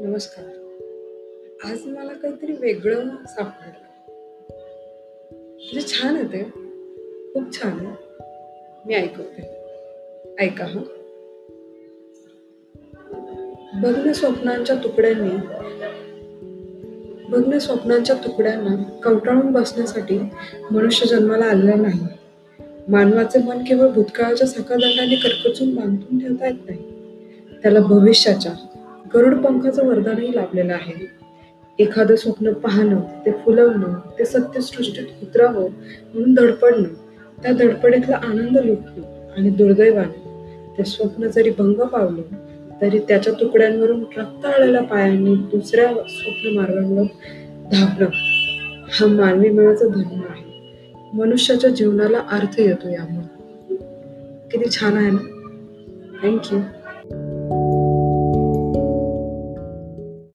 नमस्कार. आज मला काहीतरी वेगळं सापडलं. म्हणजे छान आहे ते. खूप छान आहे. मी ऐकवते. ऐका हा. भग्न स्वप्नांच्या तुकड्यांनी भग्न स्वप्नांच्या तुकड्यांना कंटाळून बसण्यासाठी मनुष्य जन्माला आलेला नाही. मानवाचे मन केवळ भूतकाळाच्या सकादंडाने कर्कचून बांधून ठेवता येत नाही. त्याला भविष्याच्या गरुड पंखाचं वरदानही लाभलेलं आहे. एखादं स्वप्न पाहणं ते फुलवणं ते सत्यसृष्टीत उतरावं म्हणून धडपडणं त्या धडपडीतला आनंद लुटणं आणि दुर्दैवानं ते स्वप्न जरी भंग पावलं तरी त्याच्या तुकड्यांवरून रक्त आलेल्या पायांनी दुसऱ्या स्वप्न मार्गांवर धावणं हा मानवी मनाचा धर्म आहे. मनुष्याच्या जीवनाला अर्थ येतो यामुळे. किती छान आहे ना? थँक्यू